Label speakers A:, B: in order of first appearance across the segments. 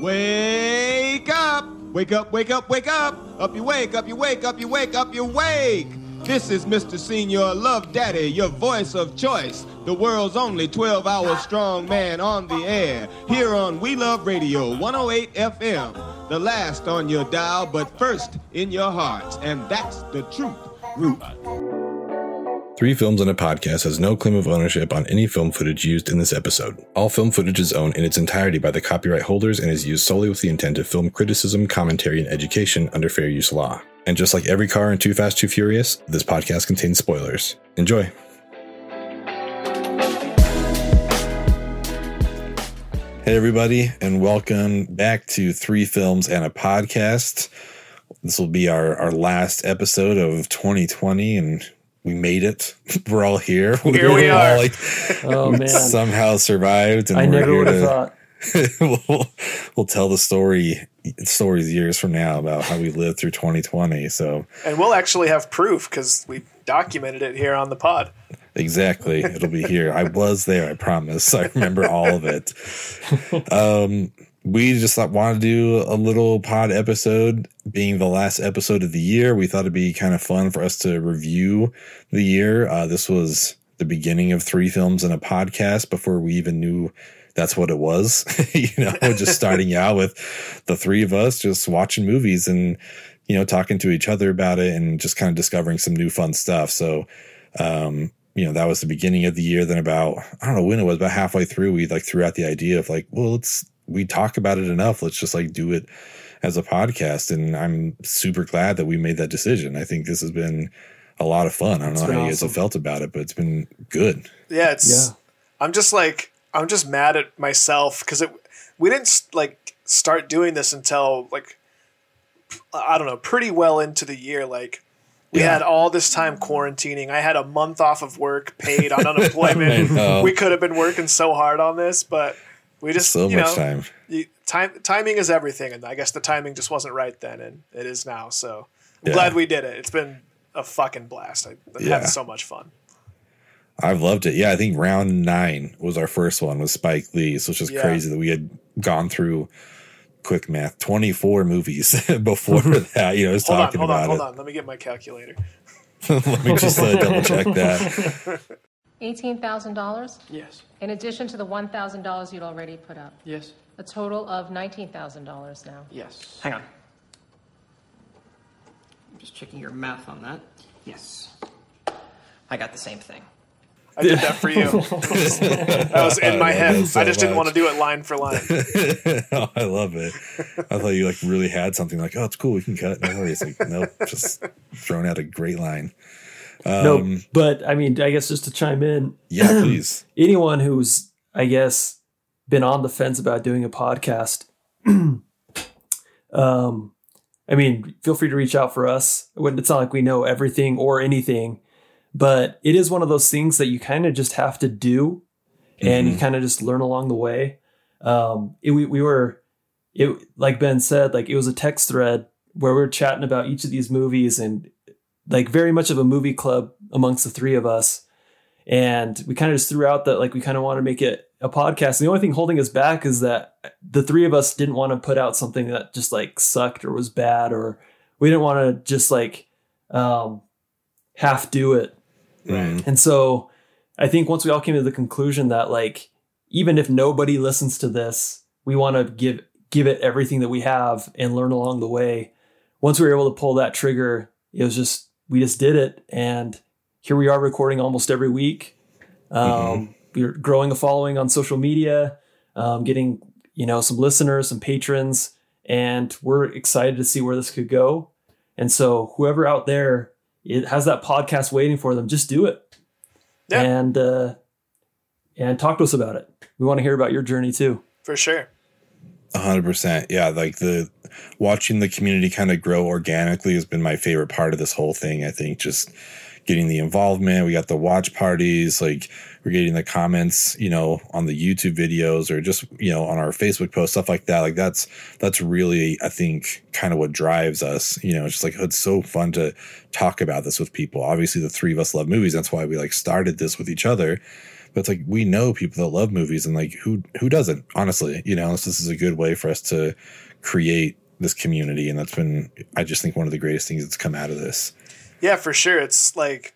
A: Wake up! Wake up, wake up, wake up! Up you wake, up you wake, up you wake, up you wake! This is Mr. Senior Love Daddy, your voice of choice, the world's only 12 hour strong man on the air, here on We Love Radio 108 FM. The last on your dial, but first in your hearts, and that's the truth. Root.
B: Three Films and a Podcast has no claim of ownership on any film footage used in this episode. All film footage is owned in its entirety by the copyright holders and is used solely with the intent of film criticism, commentary, and education under fair use law. And just like every car in Too Fast, Too Furious, this podcast contains spoilers. Enjoy. Hey, everybody, and welcome back to Three Films and a Podcast. This will be our, our last episode of 2020, and we made it. We're all here.
C: Here we
B: all,
C: are.
B: like,
D: Oh man,
B: somehow survived. And
D: I
B: we're
D: never
B: here
D: would have
B: to-
D: thought.
B: we'll, we'll tell the story stories years from now about how we lived through 2020 so
C: And we'll actually have proof because we documented it here on the pod.
B: exactly it'll be here i was there i promise i remember all of it um we just thought, wanted to do a little pod episode being the last episode of the year. We thought it'd be kind of fun for us to review the year. Uh, this was the beginning of three films and a podcast before we even knew that's what it was you know just starting out with the three of us just watching movies and you know talking to each other about it and just kind of discovering some new fun stuff. So um you know that was the beginning of the year. Then about i don't know when it was about halfway through we like threw out the idea of like well let's we talk about it enough let's just like do it as a podcast and i'm super glad that we made that decision i think this has been a lot of fun i don't
D: It's
B: know how
D: been
B: you guys have felt about it but it's been good
C: Yeah, it's.
D: Yeah.
C: I'm just like I'm just mad at myself because it. We didn't like start doing this until like I don't know, pretty well into the year. Like we
B: Yeah.
C: had all this time quarantining. I had a month off of work, paid on unemployment. We could have been working so hard on this, but we just
B: so
C: you
B: much
C: know,
B: time
C: you, time timing is everything, and I guess the timing just wasn't right then, and it is now. So I'm
B: Yeah.
C: glad we did it. It's been a fucking blast. I,
B: Yeah.
C: had so much fun.
B: I've loved it. Yeah, I think round nine was our first one with Spike Lee. So it's just
C: Yeah.
B: crazy that we had gone through quick math, 24 movies before that. You know, I was
C: Hold on,
B: talking
C: hold on,
B: about
C: hold
B: it.
C: on. Let me get my calculator.
B: Let me just uh, double check that.
E: $18,000
F: Yes.
E: in addition to the $1,000 you'd already put up.
F: Yes.
E: A total of $19,000 now.
F: Yes. Hang on. I'm just checking your math on that. Yes. I got the same thing.
C: I did that for you. that was in my
B: I
C: head.
B: it so
C: I just didn't want
B: much.
C: to do it line for line.
B: oh, I love it. I thought you like really had something like, oh, it's cool. We can cut. No worries. Like, nope, just thrown out a great line.
D: No,
B: Um,
D: but I mean, I guess just to chime in,
B: Yeah, please.
D: anyone who's, I guess, been on the fence about doing a podcast, um, I mean, feel free to reach out for us. It's not like we know everything or anything, but it is one of those things that you kind of just have to do, and you kind of just learn along the way. Um, it, we we were, it like Ben said, like it was a text thread where we were chatting about each of these movies and like very much of a movie club amongst the three of us. And we kind of just threw out that like we kind of want to make it a podcast. And the only thing holding us back is that the three of us didn't want to put out something that just like sucked or was bad, or we didn't want to just like um, half do it.
B: Mm,
D: And so I think once we all came to the conclusion that like even if nobody listens to this, we want to give give it everything that we have and learn along the way. Once we were able to pull that trigger, it was just we just did it and here we are recording almost every week. Um, We're growing a following on social media, um, getting you know some listeners, some patrons, and we're excited to see where this could go. And so whoever out there it has that podcast waiting for them, just do it.
C: Yeah.
D: And uh and talk to us about it. We want to hear about your journey too.
C: For sure.
B: Hundred percent. Yeah. Like the watching the community kind of grow organically has been my favorite part of this whole thing. I think just getting the involvement. We got the watch parties, like we're getting the comments, you know, on the YouTube videos or just, you know, on our Facebook post, stuff like that. Like that's, that's really, I think, kind of what drives us. You know, it's just like, it's so fun to talk about this with people. Obviously, the three of us love movies. That's why we like started this with each other. But it's like we know people that love movies and like who who doesn't, honestly, you know, this is a good way for us to create this community. And that's been I just think one of the greatest things that's come out of this.
C: Yeah, for sure. It's like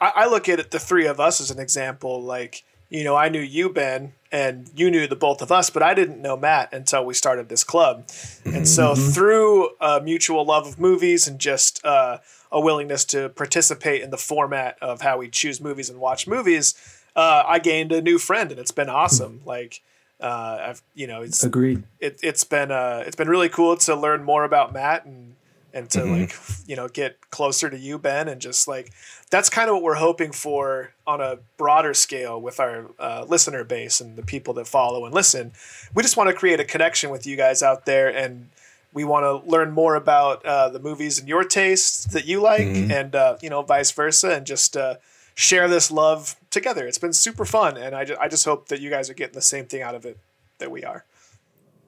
C: I, I look at it, the three of us as an example. Like, you know, I knew you, Ben, and you knew the both of us, but I didn't know Matt until we started this club. And so, through a mutual love of movies and just uh, a willingness to participate in the format of how we choose movies and watch movies, uh, I gained a new friend, and it's been awesome. Like, uh, I've you know, it's
D: Agreed.
C: it, it's been uh, it's been really cool to learn more about Matt and and to like you know get closer to you Ben and just like that's kind of what we're hoping for on a broader scale with our uh, listener base and the people that follow and listen. We just want to create a connection with you guys out there and we want to learn more about uh, the movies and your tastes that you like and uh, you know vice versa and just uh, share this love together. It's been super fun and I, ju- I just hope that you guys are getting the same thing out of it that we are.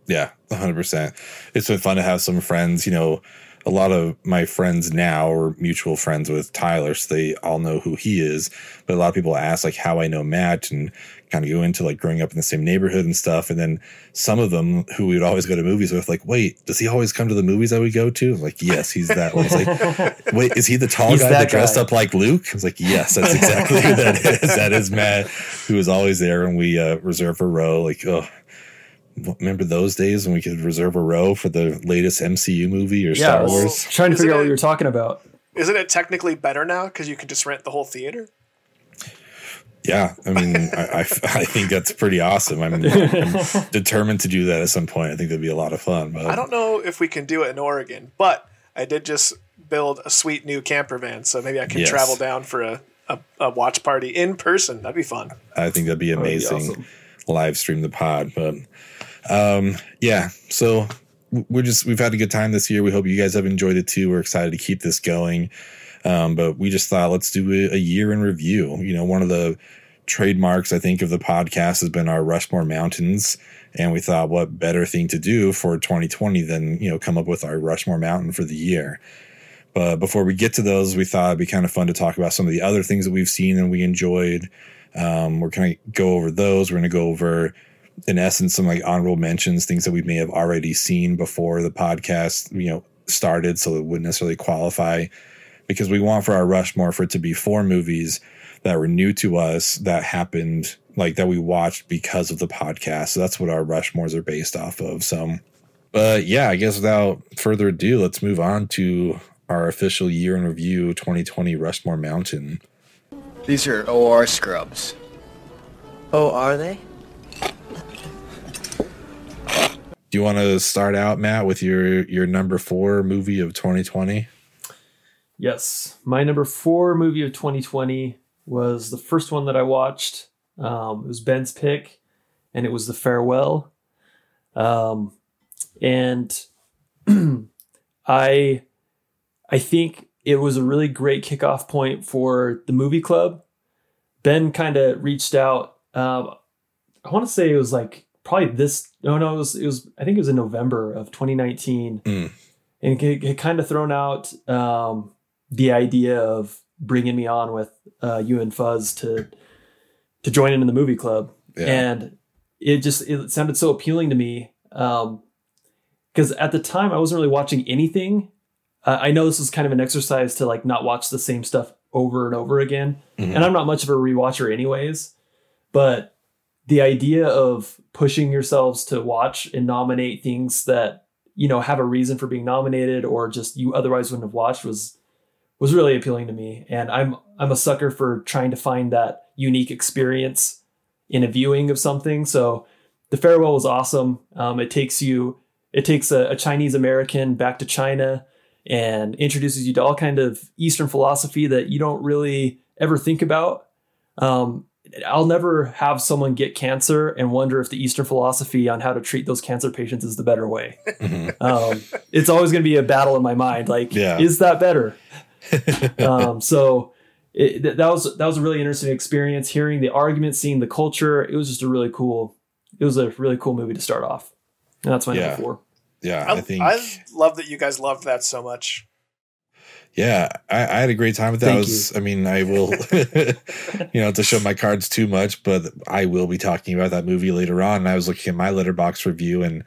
B: Yeah, 100%. It's been fun to have some friends, you know, a lot of my friends now are mutual friends with Tyler, so they all know who he is. But a lot of people ask like how I know Matt and kind of go into like growing up in the same neighborhood and stuff. And then some of them who we'd always go to movies with, like, wait, does he always come to the movies that we go to? I'm like, yes, he's that one. It's like, wait, is he the tall
D: He's
B: guy
D: that
B: that, dressed up like Luke? I was like, yes, that's exactly who that is. That is Matt, who is always there and we uh, reserve a row. Like, oh, remember those days when we could reserve a row for the latest MCU movie or
D: Yeah,
B: Star Wars?
D: trying to
C: Isn't
D: figure out what you're talking about.
C: Isn't it technically better now because you can just rent the whole theater?
B: Yeah, I mean, I, I, I think that's pretty awesome. I'm, I'm determined to do that at some point. I think that'd be a lot of fun. But
C: I don't know if we can do it in Oregon, but I did just build a sweet new camper van, so maybe I can
B: Yes.
C: travel down for a, a, a watch party in person. That'd be fun.
B: I think that'd be
D: be
B: amazing.
D: awesome.
B: Live stream the pod, but um, yeah. So we're just we've had a good time this year. We hope you guys have enjoyed it too. We're excited to keep this going. Um, but we just thought let's do a, a year in review. You know, one of the trademarks I think of the podcast has been our Rushmore Mountains, and we thought what better thing to do for 2020 than you know come up with our Rushmore Mountain for the year. But before we get to those, we thought it'd be kind of fun to talk about some of the other things that we've seen and we enjoyed. Um, we're going to go over those. We're going to go over, in essence, some like honorable mentions, things that we may have already seen before the podcast, you know, started, so it wouldn't necessarily qualify. Because we want for our Rushmore for it to be four movies that were new to us that happened, like that we watched because of the podcast. So that's what our Rushmores are based off of. So, but yeah, I guess without further ado, let's move on to our official year in review 2020 Rushmore Mountain.
G: These are OR scrubs.
H: Oh, are they?
B: Do you want to start out, Matt, with your your number four movie of 2020?
D: Yes, my number four movie of 2020 was the first one that I watched. Um, it was Ben's pick, and it was The Farewell. Um, and I, I think it was a really great kickoff point for the movie club. Ben kind of reached out. Um, I want to say it was like probably this. No, no, it was. It was. I think it was in November of 2019,
B: Mm.
D: and it, it kind of thrown out um, the idea of bringing me on with uh, you and Fuzz to to join in in the movie club,
B: Yeah.
D: and it just it sounded so appealing to me because at the time I wasn't really watching anything. Uh, I know this is kind of an exercise to like not watch the same stuff over and over again,
B: Mhm.
D: and I'm not much of a rewatcher anyways, but the idea of pushing yourselves to watch and nominate things that you know have a reason for being nominated or just you otherwise wouldn't have watched was was really appealing to me and i'm i'm a sucker for trying to find that unique experience in a viewing of something so the farewell was awesome um, it takes you it takes a, a chinese american back to china and introduces you to all kind of eastern philosophy that you don't really ever think about um, I'll never have someone get cancer and wonder if the Eastern philosophy on how to treat those cancer patients is the better way. um, it's always going to be a battle in my mind. Like,
B: Yeah.
D: is that better? um, so it, that was that was a really interesting experience. Hearing the argument, seeing the culture, it was just a really cool. It was a really cool movie to start off, and that's my
B: Yeah.
D: number four.
B: Yeah,
C: I,
B: I think
C: I love that you guys loved that so much.
B: Yeah, I, I had a great time with that. I
D: Thank
B: was, I mean, I will, you know, to show my cards too much, but I will be talking about that movie later on. And I was looking at my Letterboxd review, and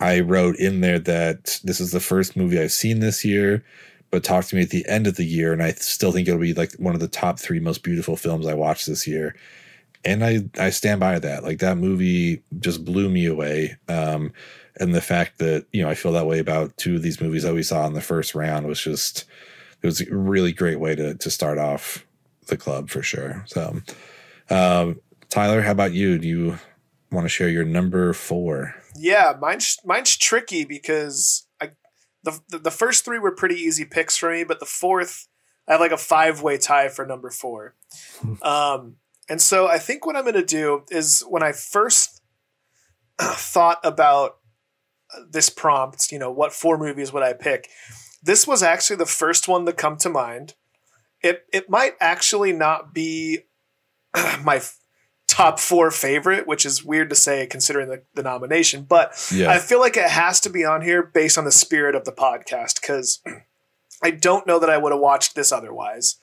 B: I wrote in there that this is the first movie I've seen this year, but talk to me at the end of the year, and I still think it'll be like one of the top three most beautiful films I watched this year. And I, I stand by that. Like that movie just blew me away. Um, and the fact that you know I feel that way about two of these movies that we saw in the first round was just it was a really great way to to start off the club for sure. So, um, Tyler, how about you? Do you want to share your number four?
C: Yeah, mine's mine's tricky because the the, the first three were pretty easy picks for me, but the fourth I have like a five way tie for number four. um, and so I think what I'm going to do is when I first thought about this prompt, you know, what four movies would I pick? This was actually the first one to come to mind. It it might actually not be my top four favorite, which is weird to say considering the, the nomination, but
B: Yeah.
C: I feel like it has to be on here based on the spirit of the podcast because I don't know that I would have watched this otherwise.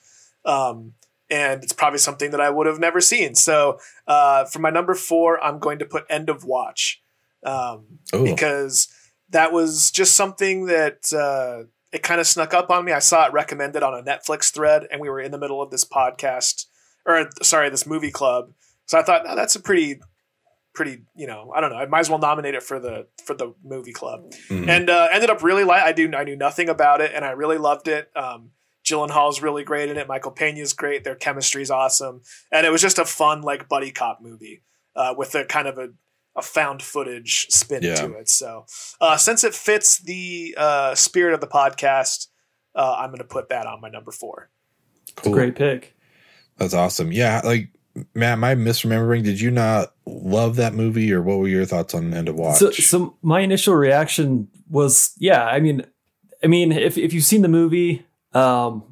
C: Um, and it's probably something that I would have never seen. So uh, for my number four, I'm going to put End of Watch um, because that was just something that uh, it kind of snuck up on me. I saw it recommended on a Netflix thread, and we were in the middle of this podcast, or sorry, this movie club. So I thought, no, that's a pretty, pretty, you know, I don't know. I might as well nominate it for the for the movie club,
B: Mhm.
C: and uh, ended up really like. I do I knew nothing about it, and I really loved it. Um, Gyllenhaal's really great in it. Michael Pena's great. Their chemistry's awesome, and it was just a fun like buddy cop movie uh, with a kind of a, a found footage spin
B: Yeah.
C: to it. So uh, since it fits the uh, spirit of the podcast, uh, I'm going to put that on my number four.
B: cool.
D: Great pick.
B: That's awesome. Yeah, like Matt, am I misremembering? Did you not love that movie, or what were your thoughts on End of Watch?
D: So, so my initial reaction was, yeah. I mean, I mean, if if you've seen the movie, um,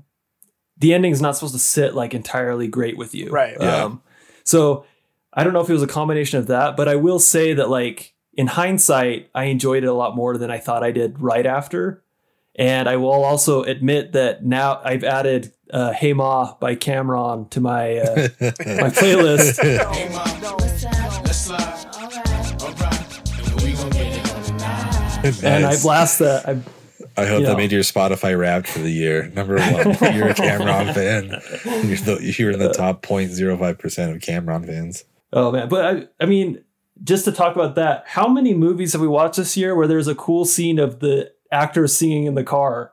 D: the ending's not supposed to sit like entirely great with you,
C: Right.
B: Yeah.
D: Um, so I don't know if it was a combination of that, but I will say that like in hindsight, I enjoyed it a lot more than I thought I did right after. And I will also admit that now I've added uh, "Hey Ma" by Cam'ron to my uh, my playlist. and I
B: Nice.
D: blast that. I,
B: I hope that
D: know.
B: made your Spotify Wrapped for the year. Number one, you're a Cam'ron fan. You're, the, you're in the top 0.05 percent of Cam'ron fans.
D: oh man, but I, I mean, just to talk about that, how many movies have we watched this year where there's a cool scene of the actors singing in the car?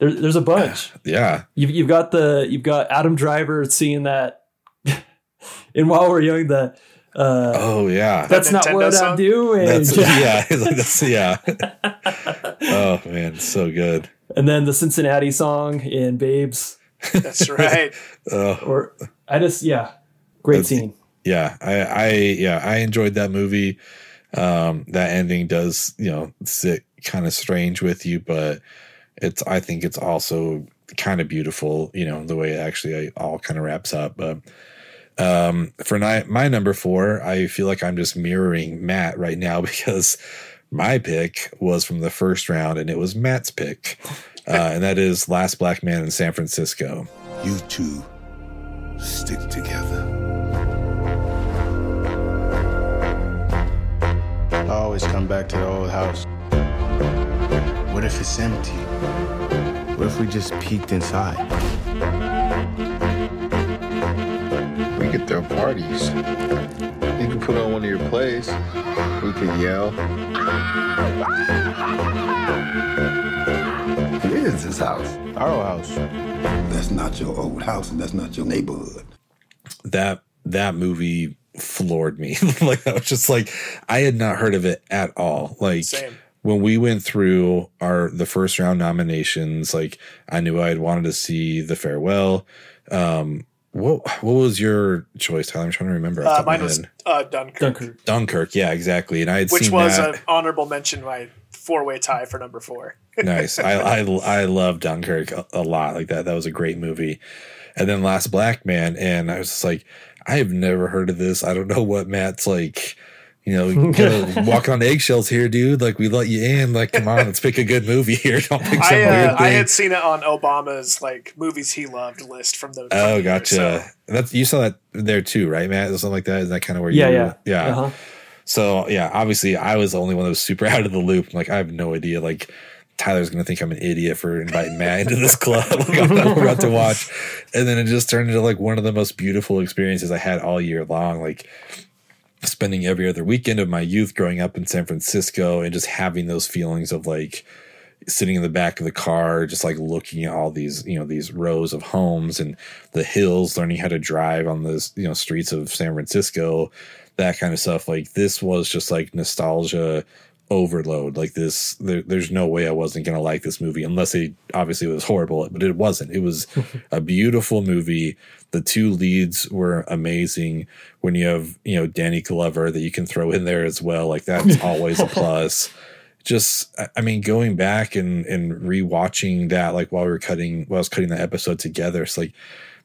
D: There, there's a bunch.
B: Yeah,
D: You've, you've got the you've got Adam Driver singing that. in while we're young, the uh,
B: oh yeah,
D: that's not
C: Nintendo
D: what
C: song?
D: I'm doing.
B: that's yeah, that's yeah. oh man, so good.
D: and then the Cincinnati song in Babes.
C: That's right.
B: Oh
D: Or I just yeah, great
B: That's-
D: scene.
B: yeah, I, I yeah, I enjoyed that movie. Um, that ending does you know sit kind of strange with you, but it's I think it's also kind of beautiful. You know the way it actually all kind of wraps up, but. Um, for my, my number four, I feel like I'm just mirroring Matt right now because my pick was from the first round and it was Matt's pick. Uh, and that is Last Black Man in San Francisco.
I: You two stick together.
J: I always come back to the old house. What if it's empty? What if we just peeked inside?
K: We could throw parties. You could put on one of your plays. We could yell.
J: It is this house. Our old house.
I: That's not your old house and that's not your neighborhood.
B: that that movie floored me. like I was just like I had not heard of it at all. Like
C: Same.
B: When we went through our the first round nominations, like I knew I'd wanted to see The Farewell. Um what what was your choice, Tyler? I'm trying to remember.
C: Uh,
B: top of my
C: mine was uh, Dunkirk,
D: Dunkirk.
B: Dunkirk, yeah, exactly. And I had
C: which
B: seen
C: was
B: that.
C: an honorable mention, my four way tie for number four.
B: nice. I, I I love Dunkirk a, a lot. Like that. That was a great movie. And then Last Black Man, and I was just like, I have never heard of this. I don't know what Matt's like, You know, you gotta walk on eggshells here, dude. Like we let you in. Like, come on, let's pick a good movie here. Don't pick some
C: I,
B: weird
C: uh,
B: thing.
C: I had seen it on Obama's like movies he loved list from the.
B: oh, gotcha.
C: year, so-
B: That's you saw that there too, right, Matt? Something like that. Is that kind of where
D: Yeah,
B: you?
D: yeah.
B: yeah.
D: Uh-huh.
B: So yeah, obviously I was the only one that was super out of the loop. Like I have no idea. Like Tyler's gonna think I'm an idiot for inviting Matt into this club. like I'm not about to watch, and then it just turned into like one of the most beautiful experiences I had all year long. Like spending every other weekend of my youth growing up in San Francisco and just having those feelings of like sitting in the back of the car, just like looking at all these, you know, these rows of homes and the hills, learning how to drive on the, you know, streets of San Francisco, that kind of stuff. Like this was just like nostalgia overload. Like this, there, there's no way I wasn't going to like this movie unless it obviously was horrible, but it wasn't. It was a beautiful movie. The two leads were amazing. When you have, you know, Danny Glover that you can throw in there as well, like that's always a plus just I- I mean going back and and rewatching that like while we were cutting while I was cutting that episode together it's like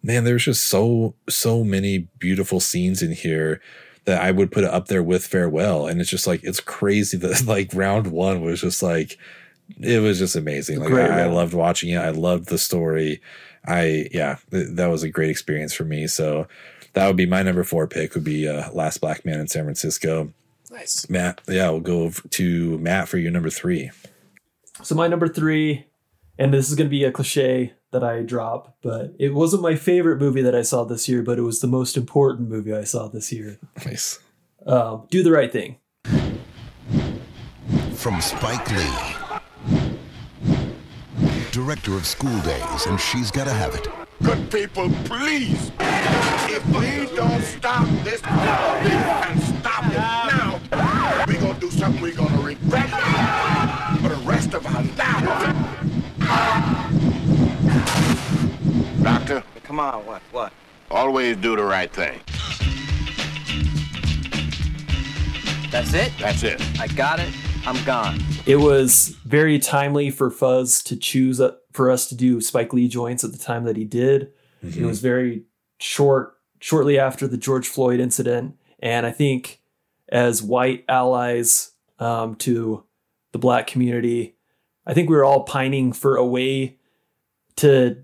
B: man there's just so so many beautiful scenes in here that I would put it up there with farewell. And it's just like it's crazy that like round 1 was just like it was just amazing. Like
D: Great
B: I, I loved watching it. I loved the story. I yeah th- that was a great experience for me. So that would be my number 4 pick would be uh, Last Black Man in San Francisco.
C: Nice.
B: Matt, yeah, we'll go to Matt for your number three.
D: So my number three, and this is going to be a cliche that I drop, but it wasn't my favorite movie that I saw this year, but it was the most important movie I saw this year.
B: Nice.
D: Um, Do the right thing.
L: From Spike Lee, director of School Daze, and She's Gotta Have It.
M: Good people, please. If we don't stop this and stop it now, we're gonna do something we're gonna regret for the rest of our lives. Doctor,
H: Come on, what? What?
M: always do the right thing.
H: That's it?
M: That's it.
H: I got it. I'm gone.
D: It was very timely for Fuzz to choose uh, for us to do Spike Lee joints at the time that he did. It was very short, shortly after the George Floyd incident, and I think as white allies um, to the black community, I think we were all pining for a way to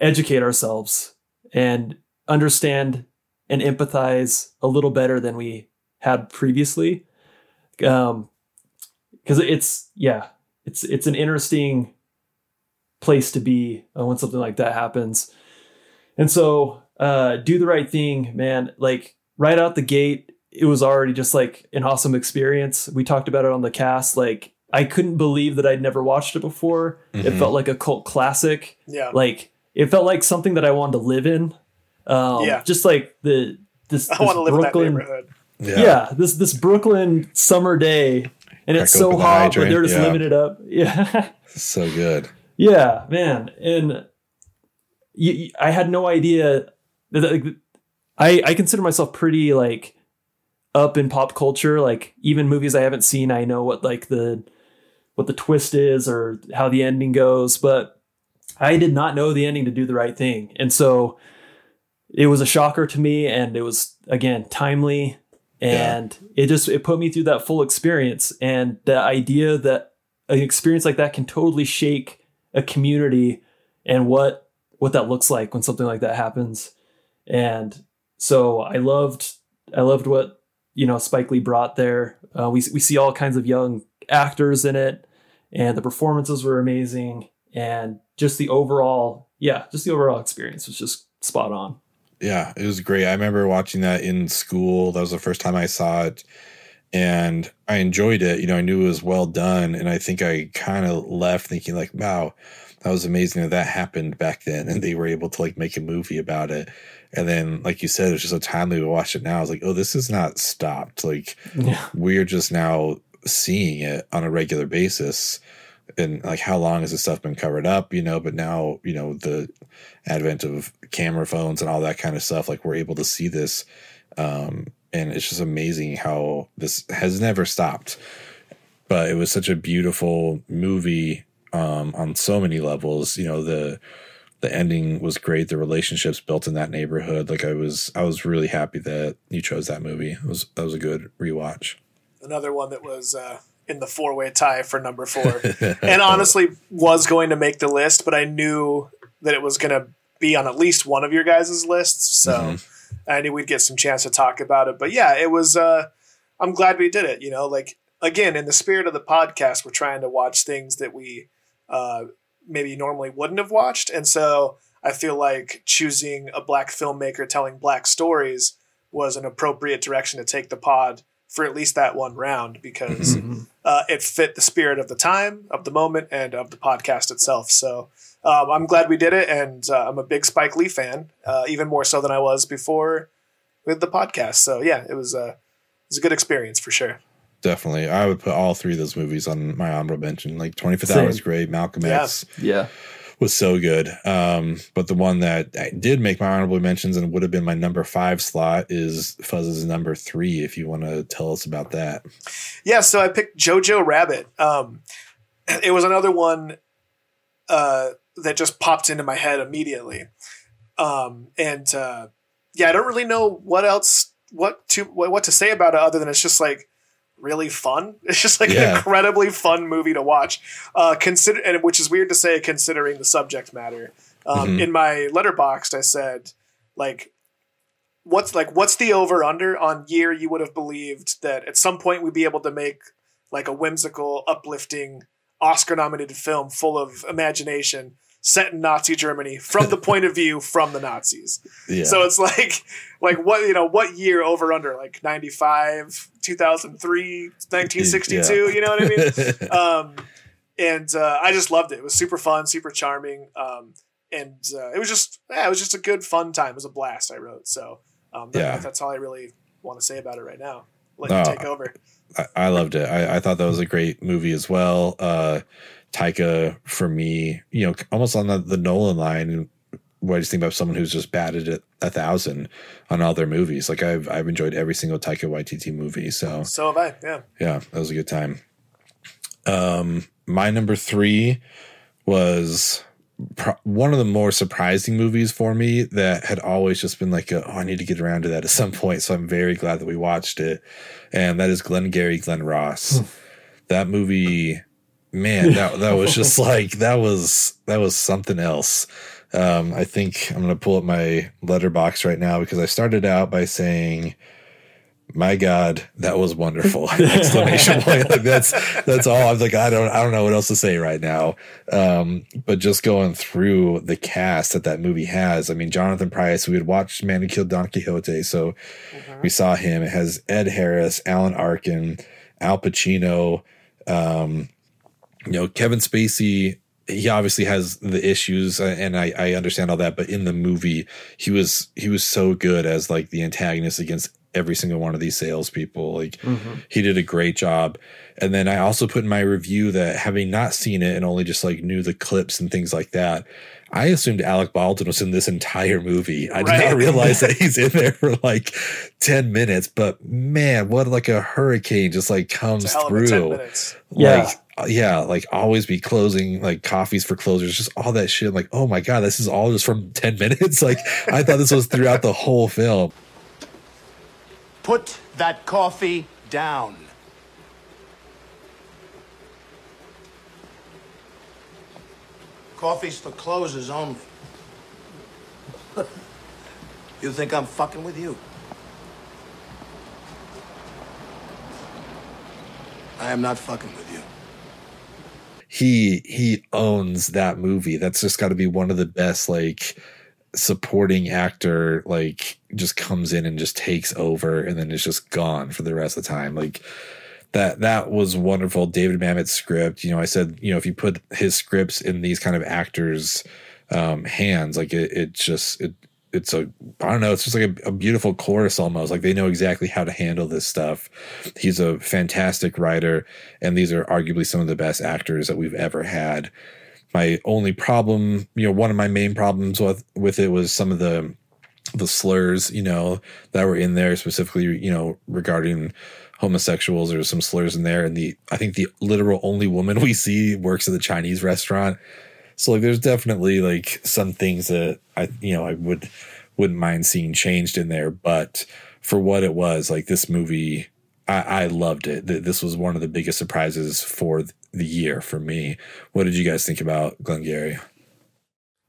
D: educate ourselves and understand and empathize a little better than we had previously. Um because it's yeah it's it's an interesting place to be uh, when something like that happens. And so uh do the right thing man. Like right out the gate it was already just like an awesome experience. We talked about it on the cast like i couldn't believe that i'd never watched it before it
C: Mhm.
D: felt like a cult classic
C: Yeah.
D: like it felt like something that i wanted to live in um
C: Yeah.
D: just like the this,
C: I
D: this
C: want to live
D: brooklyn
C: in that neighborhood.
D: yeah. this this Brooklyn summer day, and it's so
B: open the
D: hot, but they're just
B: yeah.
D: living it up. Yeah,
B: So good.
D: yeah, man. And you, you- I had no idea. That, like, I I consider myself pretty like up in pop culture. Like even movies I haven't seen, I know what like the what the twist is or how the ending goes, but I did not know the ending to do the right thing, and so it was a shocker to me and it was again timely. And it just it put me through that full experience. And the idea that an experience like that can totally shake a community and what what that looks like when something like that happens. And so i loved i loved what you know spike lee brought there. Uh, we, we see all kinds of young actors in it and the performances were amazing and just the overall yeah just the overall experience was just spot on
B: Yeah, it was great. I remember watching that in school. That was the first time I saw it. And I enjoyed it. You know, I knew it was well done. And I think I kind of left thinking, like, wow, that was amazing that that happened back then. And they were able to like make a movie about it. And then, like you said, it was just so timely to watch it now. I was like, oh, this is not stopped. Like,
D: Yeah.
B: we're just now seeing it on a regular basis and like how long has this stuff been covered up you know but now you know the advent of camera phones and all that kind of stuff like we're able to see this um and it's just amazing how this has never stopped but it was such a beautiful movie um on so many levels you know the the ending was great. The relationships built in that neighborhood. Like I was, I was really happy that you chose that movie. It was that was a good rewatch.
C: Another one that was uh, in the four way tie for number four, and honestly was going to make the list, but I knew that it was going to be on at least one of your guys' lists, so
B: Mhm.
C: I knew we'd get some chance to talk about it. But yeah, it was. Uh, I'm glad we did it. You know, like again, in the spirit of the podcast, we're trying to watch things that we uh, maybe normally wouldn't have watched, and so I feel like choosing a black filmmaker telling black stories was an appropriate direction to take the pod for at least that one round because uh, it fit the spirit of the time, of the moment, and of the podcast itself. So um, I'm glad we did it, and uh, I'm a big Spike Lee fan, uh, even more so than I was before with the podcast. So yeah, it was a it was a good experience for sure.
B: Definitely, I would put all three of those movies on my honorable mention. Like Twenty Fifth
D: Same.
B: Hour is great. Malcolm
C: Yeah.
B: X
D: Yeah.
B: Was so good. Um, but the one that I did make my honorable mentions and would have been my number five slot is Fuzz's number three. If you want to tell us about that,
C: Yeah, so I picked Jojo Rabbit. Um, it was another one uh, that just popped into my head immediately, um, and uh, yeah, I don't really know what else what to what, what to say about it other than it's just like really fun. It's just like an incredibly fun movie to watch. Uh, consider and which is weird to say considering the subject matter. Um,
B: Mhm.
C: In my letterboxd, I said like what's like what's the over under on year you would have believed that at some point we'd be able to make like a whimsical uplifting oscar nominated film full of imagination set in nazi germany from the point of view from the nazis
B: yeah,
C: so it's like like what you know what year over under like 95 2003 1962
B: Yeah.
C: you know what i mean um, and uh, I just loved it. It was super fun, super charming, um, and uh, it was just yeah, it was just a good fun time. It was a blast. I wrote so. Um, that-
B: Yeah.
C: that's all I really want to say about it right now. Let you take over.
B: I, I loved it. I, I thought that was a great movie as well. Taika, for me, you know, almost on the, the Nolan line. What I just think about someone who's just batted at a thousand on all their movies. Like I've I've enjoyed every single Taika Waititi movie. So
C: So have I. Yeah.
B: yeah, that was a good time. Um, my number three was pro- one of the more surprising movies for me that had always just been like, a, oh, I need to get around to that at some point. So I'm very glad that we watched it, and that is Glenn Glengarry Glen Ross. that movie, man, that that was just like that was that was something else. Um, I think I'm gonna pull up my Letterboxd right now because I started out by saying my god that was wonderful. Exclamation point. Like that's that's all. I'm like i don't i don't know what else to say right now. Um but just going through the cast that that movie has i mean jonathan pryce we had watched man who killed don quixote so we saw him. It has ed harris alan arkin al pacino um you know kevin spacey he obviously has the issues uh, and I, I understand all that but in the movie he was he was so good as like the antagonist against every single one of these salespeople. Like he did a great job. And then i also put in my review that having not seen it and only just like knew the clips and things like that i assumed alec baldwin was in this entire movie. I did not realize that he's in there for like 10 minutes but man what like a hurricane just like comes
C: It's a hell of a 10
B: through.
C: minutes.
D: Yeah.
B: Uh, yeah like always be closing like coffees for closers just all that shit like oh my god this is all just from 10 minutes like i thought this was throughout the whole film
N: Put that coffee down. Coffee's for closers only. you think I'm fucking with you? I am not fucking with you.
B: He he owns that movie. That's just got to be one of the best like supporting actor like just comes in and just takes over and then is just gone for the rest of the time. Like that that was wonderful. David mamet's script you know i said you know if you put his scripts in these kind of actors um hands like it, it just it it's a i don't know it's just like a, a beautiful chorus almost like they know exactly how to handle this stuff. He's a fantastic writer and these are arguably some of the best actors that we've ever had. My only problem you know one of my main problems with with it was some of the the slurs you know that were in there specifically you know regarding homosexuals or some slurs in there and the i think the literal only woman we see works at the chinese restaurant So like, there's definitely like some things that I, you know, I would wouldn't mind seeing changed in there, but for what it was, like this movie, I, I loved it. This was one of the biggest surprises for the year for me. What did you guys think about Glengarry?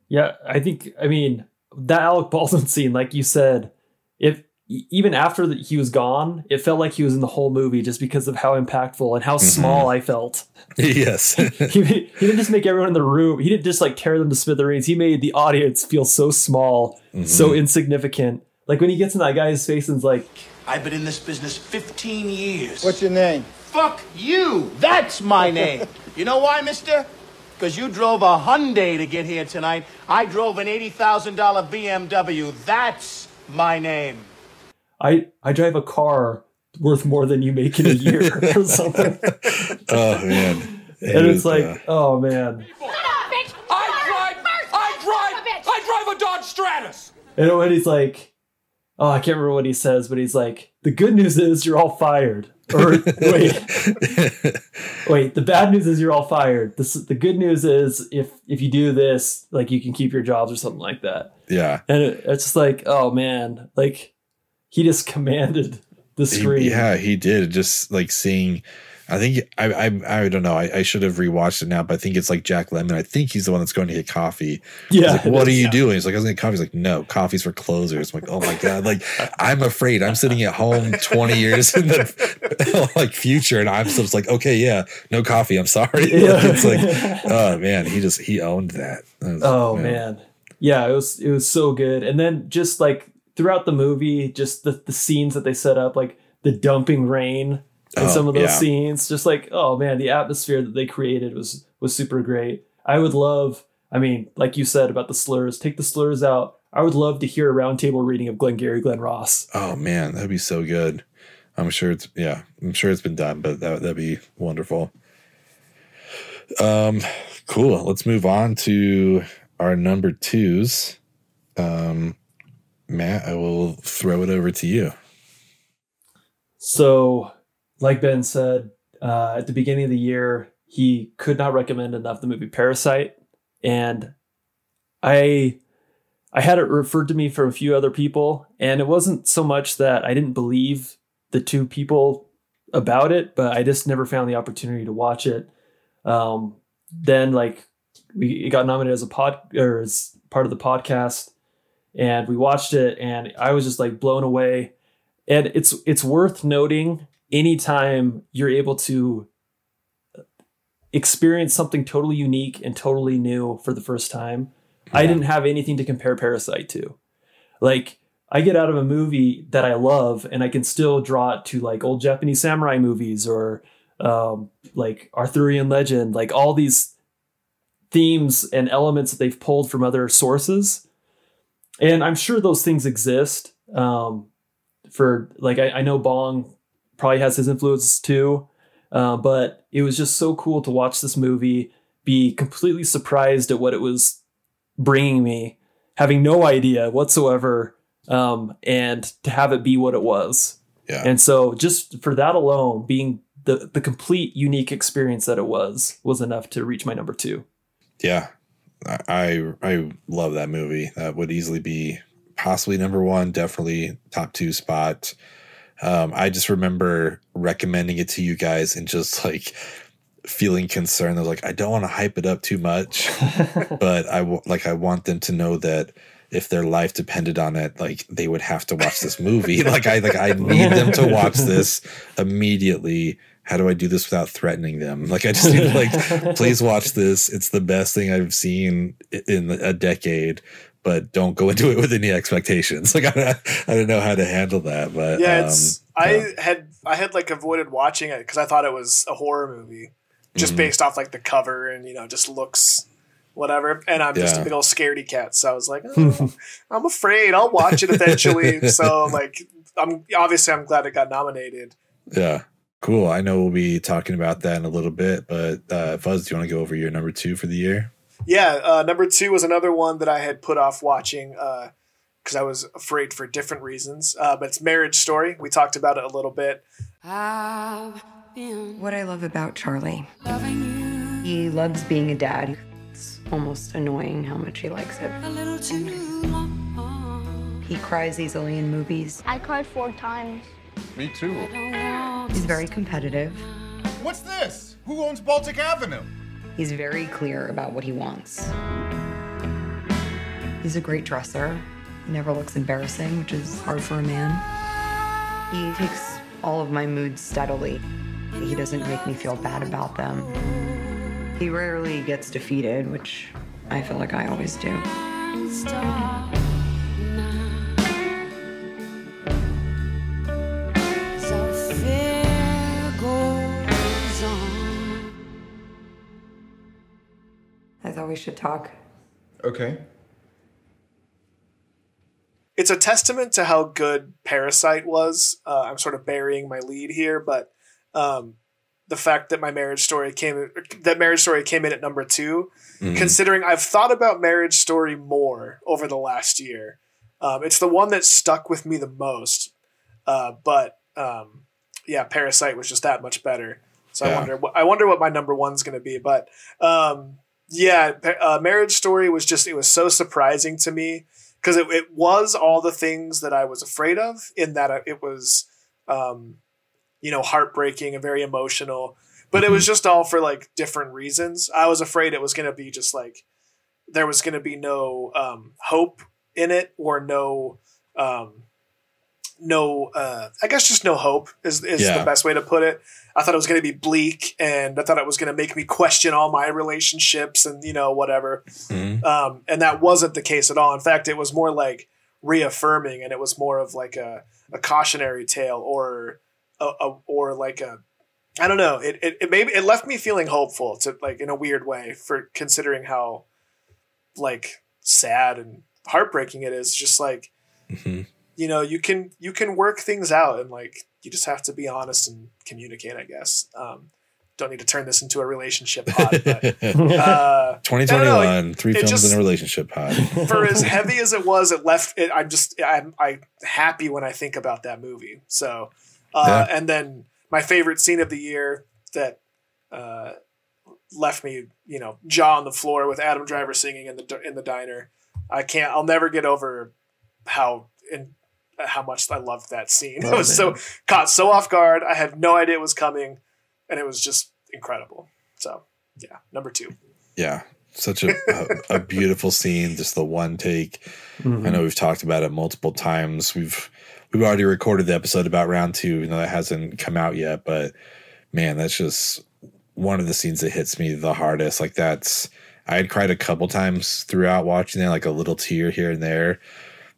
D: Yeah, I think I mean that Alec Baldwin scene, like you said, if even after that he was gone, it felt like he was in the whole movie just because of how impactful and how mm-hmm. small I felt.
B: yes.
D: he, he didn't just make everyone in the room. He didn't just like tear them to smithereens. He made the audience feel so small, mm-hmm. so insignificant. Like when he gets in that guy's face and's like,
N: I've been in this business 15 years.
I: What's your name?
N: Fuck you! That's my name. you know why, mister? Because you drove a Hyundai to get here tonight. I drove an $80,000 BMW. That's my name.
D: I I drive a car worth more than you make in a year or something.
B: Oh man.
D: and it's like,
B: uh,
D: oh man.
O: I drive, I drive, I drive a Dodge Stratus.
D: And when he's like, oh, I can't remember what he says, but he's like, the good news is you're all fired. Or wait, wait. The bad news is you're all fired. The the good news is if if you do this, like you can keep your jobs or something like that.
B: yeah.
D: And it, it's just like, oh man, like he just commanded the
B: He-
D: screen.
B: yeah, he did. Just like seeing, I think I I, I don't know. I, I should have rewatched it now, but I think it's like Jack Lemmon. I think he's the one that's going to get coffee.
D: Yeah,
B: like, what are you
D: Yeah.
B: doing? He's like, I was gonna get coffee. He's like, no, coffee's for closers. I'm like, oh my god, like I'm afraid. I'm sitting at home 20 years in the like future, and I'm still just like, okay, yeah, no coffee. I'm sorry.
D: Yeah.
B: it's like, oh man, he just he owned that. Was-
D: Oh man. Yeah, it was it was so good. And then just like throughout the movie, just the, the scenes that they set up, like the dumping rain and
B: Oh,
D: some of those
B: yeah.
D: scenes, just like, oh man, the atmosphere that they created was was super great. I would love, I mean, like you said about the slurs, take the slurs out. I would love to hear a roundtable reading of Glengarry Glen Ross.
B: Oh man, that'd be so good. I'm sure it's yeah, I'm sure it's been done, but that that'd be wonderful. Um, cool. Let's move on to our number twos. Um, Matt, I will throw it over to you.
D: So, like Ben said, uh, at the beginning of the year, he could not recommend enough the movie Parasite, and I, I had it referred to me from a few other people, and it wasn't so much that I didn't believe the two people about it, but I just never found the opportunity to watch it. Um, then, like, we it got nominated as a pod or as part of the podcast, and we watched it, and I was just like blown away. And it's it's worth noting anytime you're able to experience something totally unique and totally new for the first time i didn't have anything to compare parasite to. Like i get out of a movie that i love and i can still draw it to like old japanese samurai movies or um, like arthurian legend like all these themes and elements that they've pulled from other sources and i'm sure those things exist um, for like I, I know Bong probably has his influence too, uh, but it was just so cool to watch this movie, be completely surprised at what it was bringing me, having no idea whatsoever, um, and to have it be what it was.
B: Yeah.
D: And so just for that alone, being the the complete unique experience that it was was enough to reach my number two.
B: Yeah, I I love that movie. That would easily be possibly number one, definitely top two spot. Um, I just remember recommending it to you guys and just like feeling concerned. I was like, I don't want to hype it up too much, but I w- like I want them to know that if their life depended on it, like they would have to watch this movie. like I like I need them to watch this immediately. How do I do this without threatening them? Like I just need to like please watch this. It's the best thing I've seen in a decade. But don't go into it with any expectations. Like I, I don't know how to handle that. But
C: yeah,
B: um,
C: it's I had I had like avoided watching it because I thought it was a horror movie, just
B: Mhm.
C: based off like the cover and you know just looks whatever. And I'm just a big old scaredy cat, so I was like, oh, I'm afraid I'll watch it eventually. so like, I'm obviously I'm glad it got nominated.
B: Yeah. Cool. I know we'll be talking about that in a little bit, but uh, Fuzz, do you want to go over your number two for the year?
C: Yeah, uh, number two was another one that I had put off watching because I was afraid for different reasons. Uh, but it's Marriage Story. We talked about it a little bit.
P: What I love about Charlie, he loves being a dad. It's almost annoying how much he likes it. He cries easily in movies.
Q: I cried four times.
K: Me too.
P: He's very competitive.
R: What's this? Who owns Baltic Avenue?
P: He's very clear about what he wants. He's a great dresser. He never looks embarrassing, which is hard for a man. He takes all of my moods steadily. He doesn't make me feel bad about them. He rarely gets defeated, which I feel like I always do. We should talk.
R: Okay.
C: it's a testament to how good Parasite was. Uh, I'm sort of burying my lead here, but um, the fact that my marriage story came that marriage story came in at number 2
B: Mhm.
C: considering I've thought about marriage story more over the last year. Um, it's the one that stuck with me the most, uh, but um, yeah, Parasite was just that much better. So I wonder, what- I wonder what my number one's going to be. But um, yeah, uh, Marriage Story was just it was so surprising to me because it, it was all the things that I was afraid of. In that it was, um, you know, heartbreaking and very emotional, but it was just all for like different reasons. I was afraid it was going to be just like there was going to be no um, hope in it or no. Um, no uh i guess just no hope is, is
B: Yeah.
C: the best way to put it i thought it was going to be bleak and i thought it was going to make me question all my relationships and you know whatever
B: Mhm.
C: um and that wasn't the case at all in fact it was more like reaffirming and it was more of like a, a cautionary tale or a, a or like a i don't know it, it it maybe it left me feeling hopeful to like in a weird way for considering how like sad and heartbreaking it is just like
B: Mhm.
C: You know you can you can work things out and like you just have to be honest and communicate i guess um don't need to turn this into a relationship pod but uh, I don't
B: 2021, three films
C: just-
B: in a relationship pod.
C: for as heavy as it was it left it i'm just i'm i'm happy when i think about that movie so uh
B: Yeah.
C: and then my favorite scene of the year that uh left me you know jaw on the floor with adam driver singing in the in the diner i can't i'll never get over how in how much i loved that scene.
D: Oh,
C: i was so caught so off guard i had no idea it was coming and it was just incredible. So yeah number two.
B: Yeah such a, a, a beautiful scene just the one take.
D: Mhm.
B: i know we've talked about it multiple times. We've we've already recorded the episode about round two you know that hasn't come out yet but man that's just one of the scenes that hits me the hardest. Like that's i had cried a couple times throughout watching that like a little tear here and there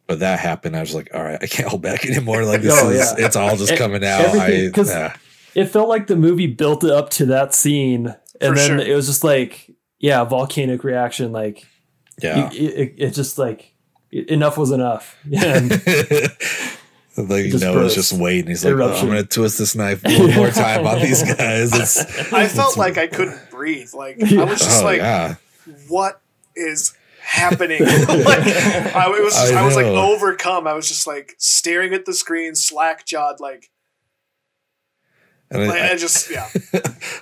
B: but that happened i was like all right i can't hold back anymore like this
D: Oh,
B: is
D: yeah.
B: it's all just coming out
D: everything-
B: i
D: 'cause
B: yeah.
D: It felt like the movie built it up to that scene, and
C: For
D: then
C: sure.
D: it was just like, yeah, volcanic reaction. Like,
B: Yeah.
D: it, it, it just like enough was enough. And
B: like you
D: Just
B: know, it's just waiting. He's like, oh, I'm gonna twist this knife one more time on these guys. It's,
C: I felt
B: it's-
C: like I couldn't breathe. Like I was just
B: oh,
C: like,
B: yeah.
C: what is happening? like I it was just,
B: I
C: I, was like overcome. I was just like staring at the screen, slack jawed, like,
B: And
C: like,
B: I,
C: I just yeah.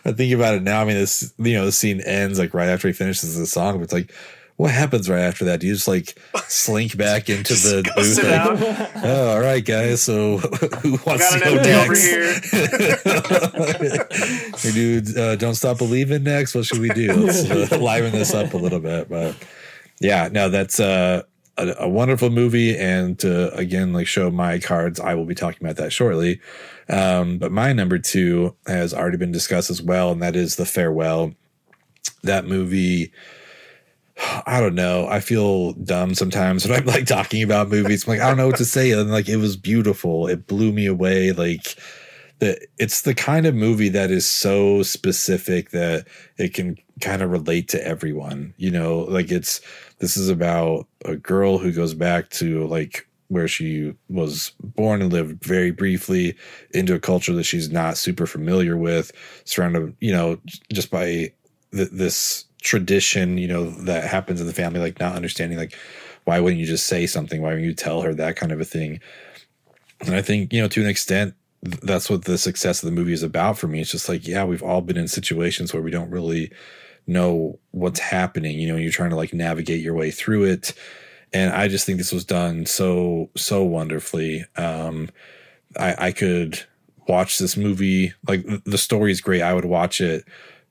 B: I think about it now. I mean, this you know, the scene ends like right after he finishes the song. But it's like, what happens right after that? Do you just like slink back into the booth? like, oh, all right, guys. So who wants
C: Got
B: to
C: an
B: go next? hey, dude, uh, don't stop believing. Next, what should we do? Let's uh, liven this up a little bit. But yeah, no, that's uh, a, a wonderful movie. And to again, like show my cards, I will be talking about that shortly. Um, but my number two has already been discussed as well, and that is The Farewell. That movie, I don't know. I feel dumb sometimes when I'm like talking about movies. I'm like, I don't know what to say. And like, it was beautiful. It blew me away. Like, the it's the kind of movie that is so specific that it can kind of relate to everyone. You know, like it's this is about a girl who goes back to like where she was born and lived very briefly into a culture that she's not super familiar with, surrounded, you know, just by th- this tradition, you know, that happens in the family, like not understanding, like, why wouldn't you just say something? Why wouldn't you tell her that kind of a thing? And I think, you know, to an extent, that's what the success of the movie is about for me. It's just like, yeah, we've all been in situations where we don't really know what's happening. You know, you're trying to like navigate your way through it. And I just think this was done so so wonderfully. Um, I, I could watch this movie like the story is great. I would watch it,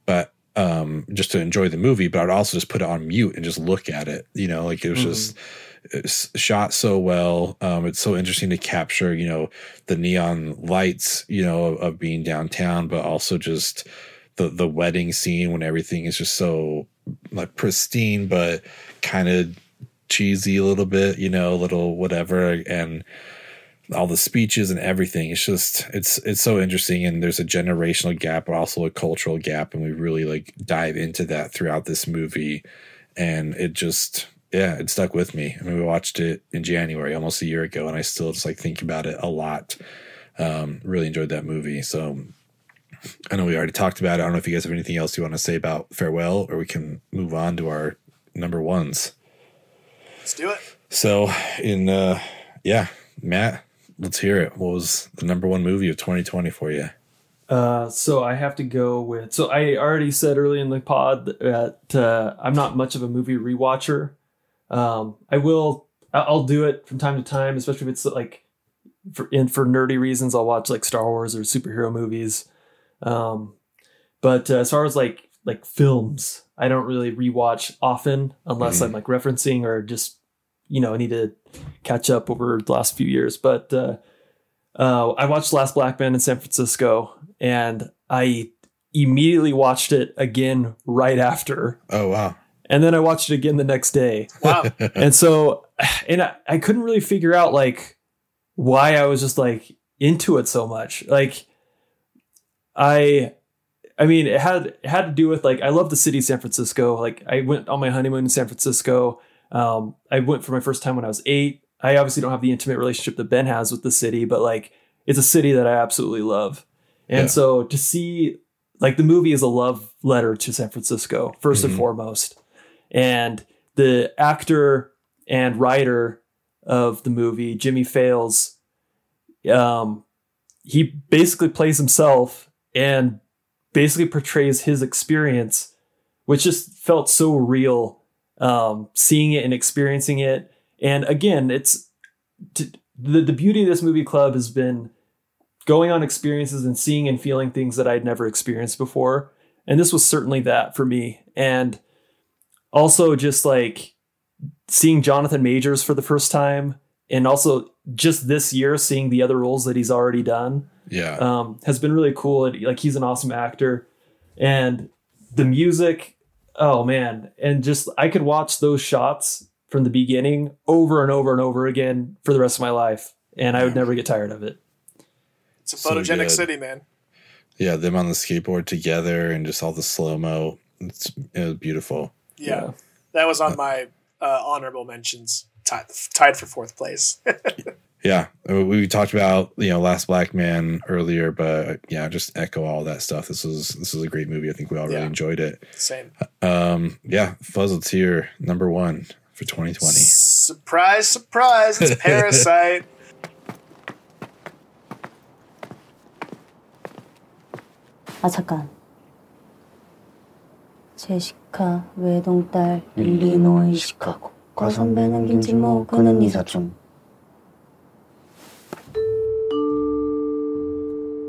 B: but um, just to enjoy the movie. But I'd also just put it on mute and just look at it. You know, like it was
D: Mhm.
B: just shot so well. Um, it's so interesting to capture, you know, the neon lights, you know, of, of being downtown, but also just the the wedding scene when everything is just so like pristine, but kind of cheesy a little bit, you know, a little whatever, and all the speeches and everything. It's just it's it's so interesting, and there's a generational gap, but also a cultural gap, and we really like dive into that throughout this movie, and it just yeah, it stuck with me. I mean, we watched it in January, almost a year ago, and I still just like think about it a lot. Um, really enjoyed that movie. So I know we already talked about it. I don't know if you guys have anything else you want to say about Farewell, or we can move on to our number ones.
C: Let's do it.
B: So in uh yeah, Matt, let's hear it. What was the number one movie of 2020 for you?
D: Uh, so I have to go with. So I already said early in the pod that uh, I'm not much of a movie rewatcher. Um, I will. I- I'll do it from time to time, especially if it's like for in for nerdy reasons. I'll watch like Star Wars or superhero movies. Um, but uh, as far as like like films, I don't really rewatch often unless
B: Mhm.
D: I'm like referencing or just you know I need to catch up over the last few years. But uh, uh, I watched Last Black Man in San Francisco, and I immediately watched it again right after.
B: Oh wow!
D: And then I watched it again the next day.
C: Wow.
D: and so, and I, I couldn't really figure out like why I was just like into it so much. Like, I, I mean, it had it had to do with like I love the city, of San Francisco. Like, I went on my honeymoon in San Francisco. Um, I went for my first time when I was eight. I obviously don't have the intimate relationship that Ben has with the city, but like it's a city that I absolutely love. And
B: Yeah.
D: so to see like the movie is a love letter to San Francisco, 1st and
B: Mhm.
D: foremost. And the actor and writer of the movie, Jimmy Fails, um, he basically plays himself and basically portrays his experience, which just felt so real. Um, seeing it and experiencing it, and again, it's the the beauty of this movie club has been going on experiences and seeing and feeling things that I'd never experienced before, and this was certainly that for me. And also just like seeing Jonathan Majors for the first time, and also just this year seeing the other roles that he's already done
B: Yeah.
D: um, has been really cool. And, Like he's an awesome actor, and the music, oh man! And just I could watch those shots from the beginning over and over and over again for the rest of my life, and I would never get tired of it.
C: It's a photogenic
B: good.
C: city, man.
B: Yeah, them on the skateboard together and just all the slow mo. It's it was beautiful.
C: Yeah, that was on my uh, honorable mentions Tied, tied for fourth place.
B: Yeah, I mean, we talked about you know Last Black Man earlier, but yeah, just echo all that stuff. This was this was a great movie. I think we all really
C: Yeah.
B: enjoyed it.
C: Same.
B: Um, yeah, Fuzz, let's hear number one for 2020.
C: surprise, surprise! It's Parasite.
Q: 아 잠깐 제시카 외동딸 일리노이 시카고 과선배는 김치모 그는 이사촌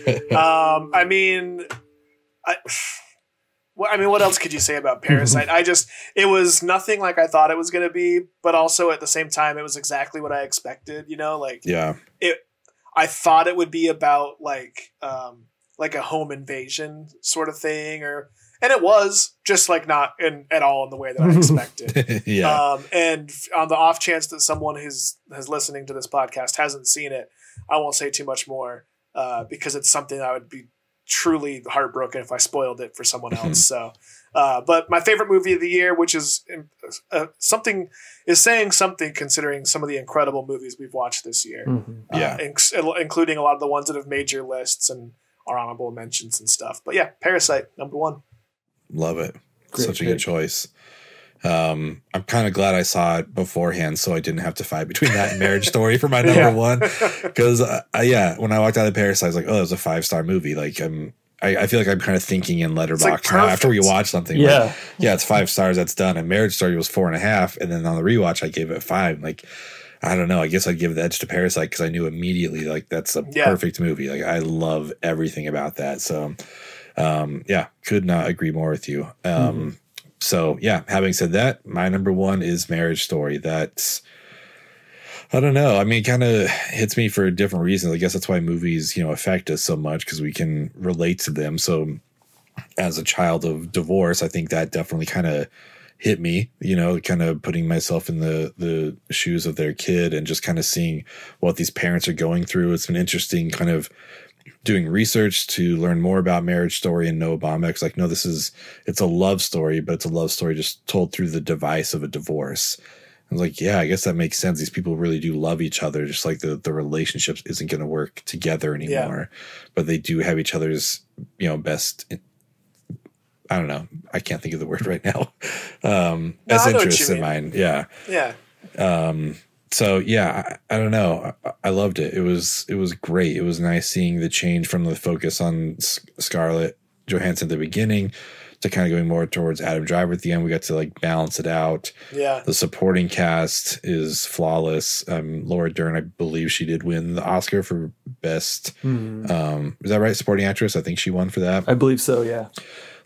C: um, I mean, I, well, I mean, what else could you say about Parasite? I just, it was nothing like I thought it was going to be, but also at the same time, it was exactly what I expected. You know, like
B: Yeah,
C: it. I thought it would be about like, um, like a home invasion sort of thing, or and it was just like not in at all in the way that I expected.
B: yeah,
C: Um, and on the off chance that someone who's listening to this podcast hasn't seen it, I won't say too much more uh, because it's something I would be truly heartbroken if I spoiled it for someone else. so, uh, but my favorite movie of the year, which is uh, something, is saying something considering some of the incredible movies we've watched this year.
D: Mhm.
C: Uh,
B: Yeah.
C: inc- including a lot of the ones that have made your lists and are honorable mentions and stuff. But yeah, Parasite number one.
B: Love it.
D: Great
B: Such a good choice. Um, I'm kind of glad I saw it beforehand, so I didn't have to fight between that and Marriage Story for my number
C: Yeah.
B: one. Because uh, yeah, when I walked out of Paris, I was like, "Oh, it was a five star movie." Like, I'm I, I feel like I'm kind of thinking in Letterboxd
C: like
B: now after we watch something.
D: Yeah.
B: like, yeah, it's five stars. That's done. And Marriage Story was four and a half, and then on the rewatch, I gave it five. Like, I don't know. I guess I'd give the edge to Parasite because I knew immediately like that's a
C: Yeah.
B: perfect movie. Like, I love everything about that. So, um, yeah, could not agree more with you. Um, so yeah. Having said that, my number one is Marriage Story. That's I don't know. I mean, it kind of hits me for different reasons. I guess that's why movies, you know, affect us so much because we can relate to them. So, as a child of divorce, I think that definitely kind of hit me. You know, kind of putting myself in the the shoes of their kid and just kind of seeing what these parents are going through. It's been interesting, kind of doing research to learn more about Marriage Story and Noah Baumbach's like, no, this is it's a love story, but it's a love story just told through the device of a divorce. I was like, yeah, I guess that makes sense. These people really do love each other, just like the the relationship isn't going to work together anymore, but they do have each other's you know best. I don't know. I can't think of the word right now. Um,
C: No,
B: best
C: I know what
B: interests in mind. Yeah.
C: Yeah.
B: Um, so yeah, I, I don't know. I, I loved it. It was it was great. It was nice seeing the change from the focus on S- Scarlett Johansson at the beginning to kind of going more towards Adam Driver at the end. We got to like balance it out.
C: Yeah.
B: The supporting cast is flawless. Um, Laura Dern, I believe she did win the Oscar for best.
D: Hmm.
B: Um, is that right? Supporting actress. I think she won for that.
D: I believe so. Yeah.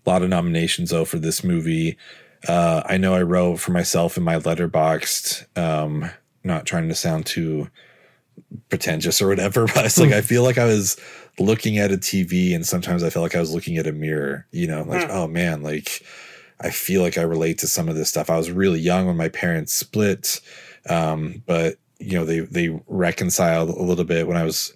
B: A lot of nominations though for this movie. Uh, I know I wrote for myself in my Letterboxd. Um, not trying to sound too pretentious or whatever, but it's like I feel like I was looking at a TV, and sometimes I felt like I was looking at a mirror. You know, like oh man, like I feel like I relate to some of this stuff. I was really young when my parents split, um, but you know they they reconciled a little bit when I was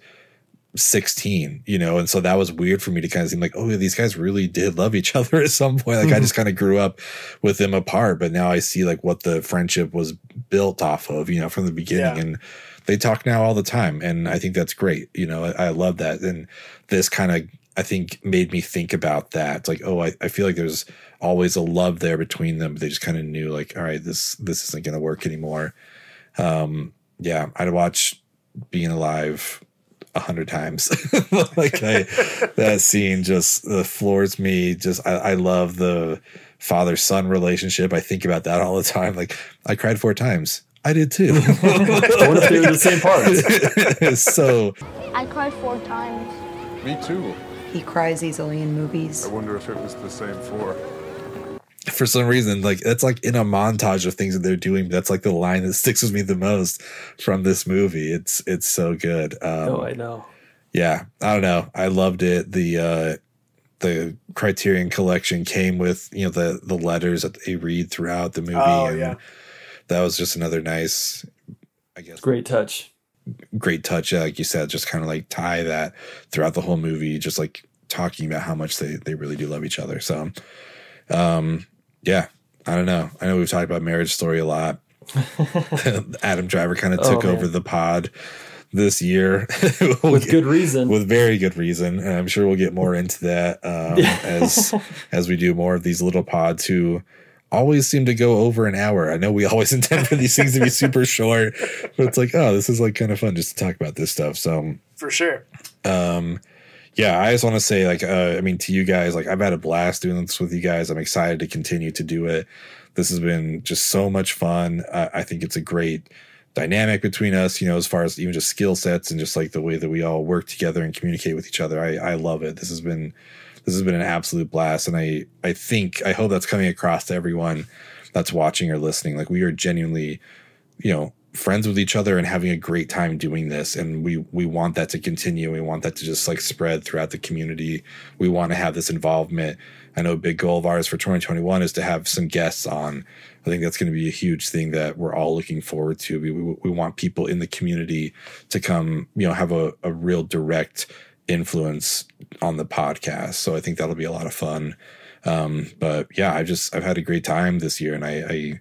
B: 16, you know, and so that was weird for me to kind of seem like, oh, these guys really did love each other at some point. Like I just kind of grew up with them apart, but now I see like what the friendship was built off of, you know, from the beginning.
C: Yeah.
B: And they talk now all the time. And I think that's great. You know, I, I love that. And this kind of, I think, made me think about that. It's like, oh, I, I feel like there's always a love there between them. But they just kind of knew, like, all right, this this isn't going to work anymore. Um, yeah, I'd watch Being Alive a hundred times. like I, that scene just uh, floors me. Just I, I love the father son relationship. I think about that all the time. Like I cried four times. I did too.
D: I wonder if they were the same parts.
B: so
S: I cried four times.
R: Me too.
P: He cries easily in movies.
R: I wonder if it was the same four.
B: For some reason, like that's like in a montage of things that they're doing. That's like the line that sticks with me the most from this movie. It's it's so good. Um,
D: oh, I know.
B: yeah i don't know i loved it the uh the criterion collection came with you know the the letters that they read throughout the movie
C: Oh,
B: and
C: yeah.
B: that was just another nice I guess,
D: Great touch.
B: great touch yeah, like you said just kind of like tie that throughout the whole movie just like talking about how much they they really do love each other so um yeah i don't know i know we've talked about marriage story a lot adam driver kind of
D: Oh,
B: took
D: man.
B: over the pod this year
D: With good reason.
B: with very good reason and i'm sure we'll get more into that um, as as we do more of these little pods who always seem to go over an hour i know we always intend for these things to be super short but it's like oh this is like kind of fun just to talk about this stuff so
C: For sure.
B: um yeah i just want to say like uh, i mean to you guys like i've had a blast doing this with you guys. I'm excited to continue to do it. This has been just so much fun. Uh, i think it's a great dynamic between us you know as far as even just skill sets and just like the way that we all work together and communicate with each other. I i love it. This has been this has been an absolute blast and i i think i hope that's coming across to everyone that's watching or listening. Like we are genuinely you know friends with each other and having a great time doing this. And we we want that to continue. We want that to just like spread throughout the community. We want to have this involvement. I know a big goal of ours for 2021 is to have some guests on. I think that's going to be a huge thing that we're all looking forward to. We, we, we want people in the community to come you know have a, a real direct influence on the podcast. So i think that'll be a lot of fun. Um but yeah i just i've had a great time this year and i i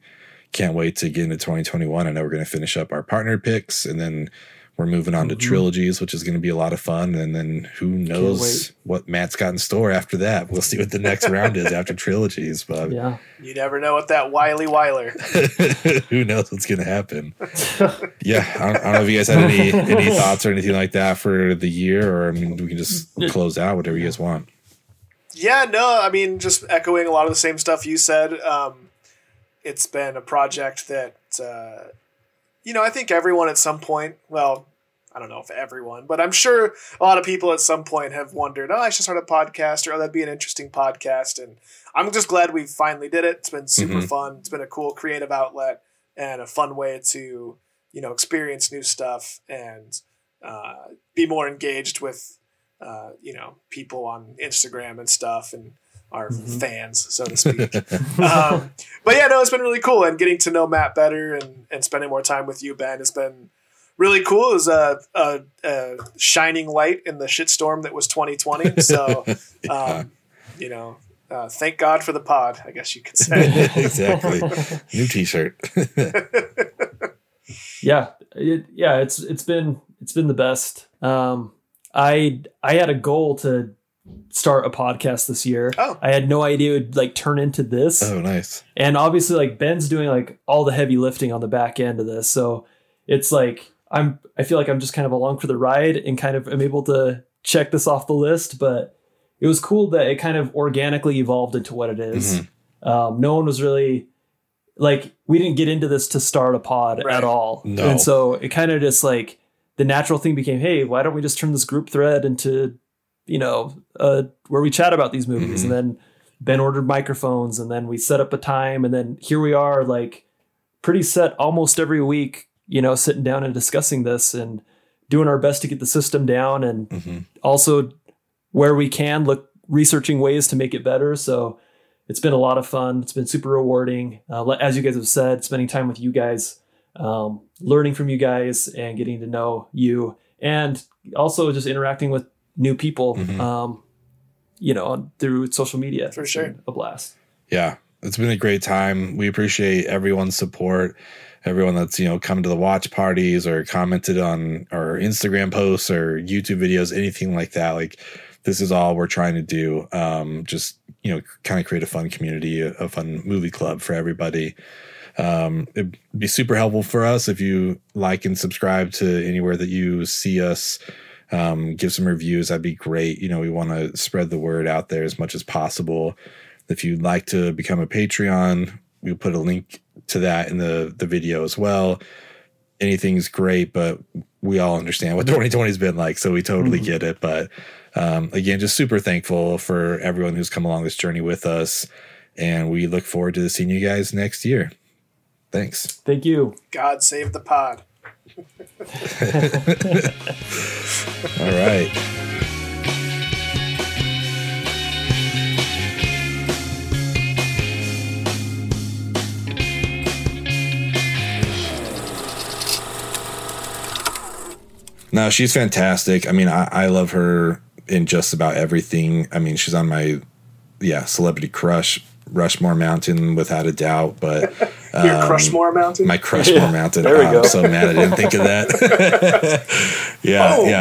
B: can't wait to get into 2021. I know we're going to finish up our partner picks and then we're moving on to
D: Mhm.
B: trilogies, which is going to be a lot of fun. And then who knows what Matt's got in store after that. We'll see what the next round is after trilogies, but
D: Yeah.
C: You never know what that wily Weiler.
B: who knows what's going to happen. yeah. I don't, I don't know if you guys had any, any thoughts or anything like that for the year, or I mean, we can just close out whatever you guys want.
C: Yeah, no, I mean, just echoing a lot of the same stuff you said. Um, it's been a project that, uh, you know, I think everyone at some point, well, I don't know if everyone, but I'm sure a lot of people at some point have wondered, oh, I should start a podcast or oh, that'd be an interesting podcast. And I'm just glad we finally did it. It's been super
B: Mhm.
C: fun. It's been a cool creative outlet and a fun way to, you know, experience new stuff and uh, be more engaged with, uh, you know, people on Instagram and stuff and our
B: Mm-hmm.
C: fans, so to speak. um, but yeah, no, it's been really cool. And getting to know Matt better and, and spending more time with you, Ben, has been really cool. It was a, a, a shining light in the shitstorm that was 2020. So, um, you know, uh, thank God for the pod, I guess you could say.
B: exactly. New T-shirt.
D: yeah it, yeah it's it's been it's been the best um i i had a goal to start a podcast this year
C: oh
D: i had no idea it would like turn into this
B: oh, nice.
D: and obviously like ben's doing like all the heavy lifting on the back end of this so it's like i'm i feel like i'm just kind of along for the ride and kind of am able to check this off the list but it was cool that it kind of organically evolved into what it is. um, no one was really like we didn't get into this to start a pod
C: Right.
D: at all
B: No.
D: and so it kind of just like the natural thing became hey why don't we just turn this group thread into you know uh, where we chat about these movies and then ben ordered microphones and then we set up a time and then here we are like pretty set almost every week you know sitting down and discussing this and doing our best to get the system down and also where we can look researching ways to make it better. So it's been a lot of fun. It's been super rewarding. Uh, as you guys have said spending time with you guys um, learning from you guys and getting to know you and also just interacting with new people um, you know on, through social media
C: For
D: It's
C: sure.
D: a blast
B: Yeah, it's been a great time. We appreciate everyone's support, everyone that's you know come to the watch parties or commented on our Instagram posts or YouTube videos, anything like that. Like this is all we're trying to do. Um, just you know, kind of create a fun community, a, a fun movie club for everybody. Um, it'd be super helpful for us if you like and subscribe to anywhere that you see us. Um, give some reviews. That'd be great. You know, we want to spread the word out there as much as possible. If you'd like to become a Patreon, we'll put a link to that in the the video as well. Anything's great, but we all understand what 2020 has been like, so we totally get it. But um, again, just super thankful for everyone who's come along this journey with us, and we look forward to seeing you guys next year. Thanks.
D: thank you
C: God save the pod.
B: All right. No, she's fantastic. I mean, I, I love her in just about everything. I mean, she's on my yeah celebrity crush Rushmore Mountain without a doubt. But
C: Your
B: um,
C: Crushmore Mountain?
B: my Crushmore
C: Yeah,
B: Mountain.
C: there we
B: Oh,
C: go.
B: I'm so mad I didn't think of that. yeah,
C: Oh.
B: yeah.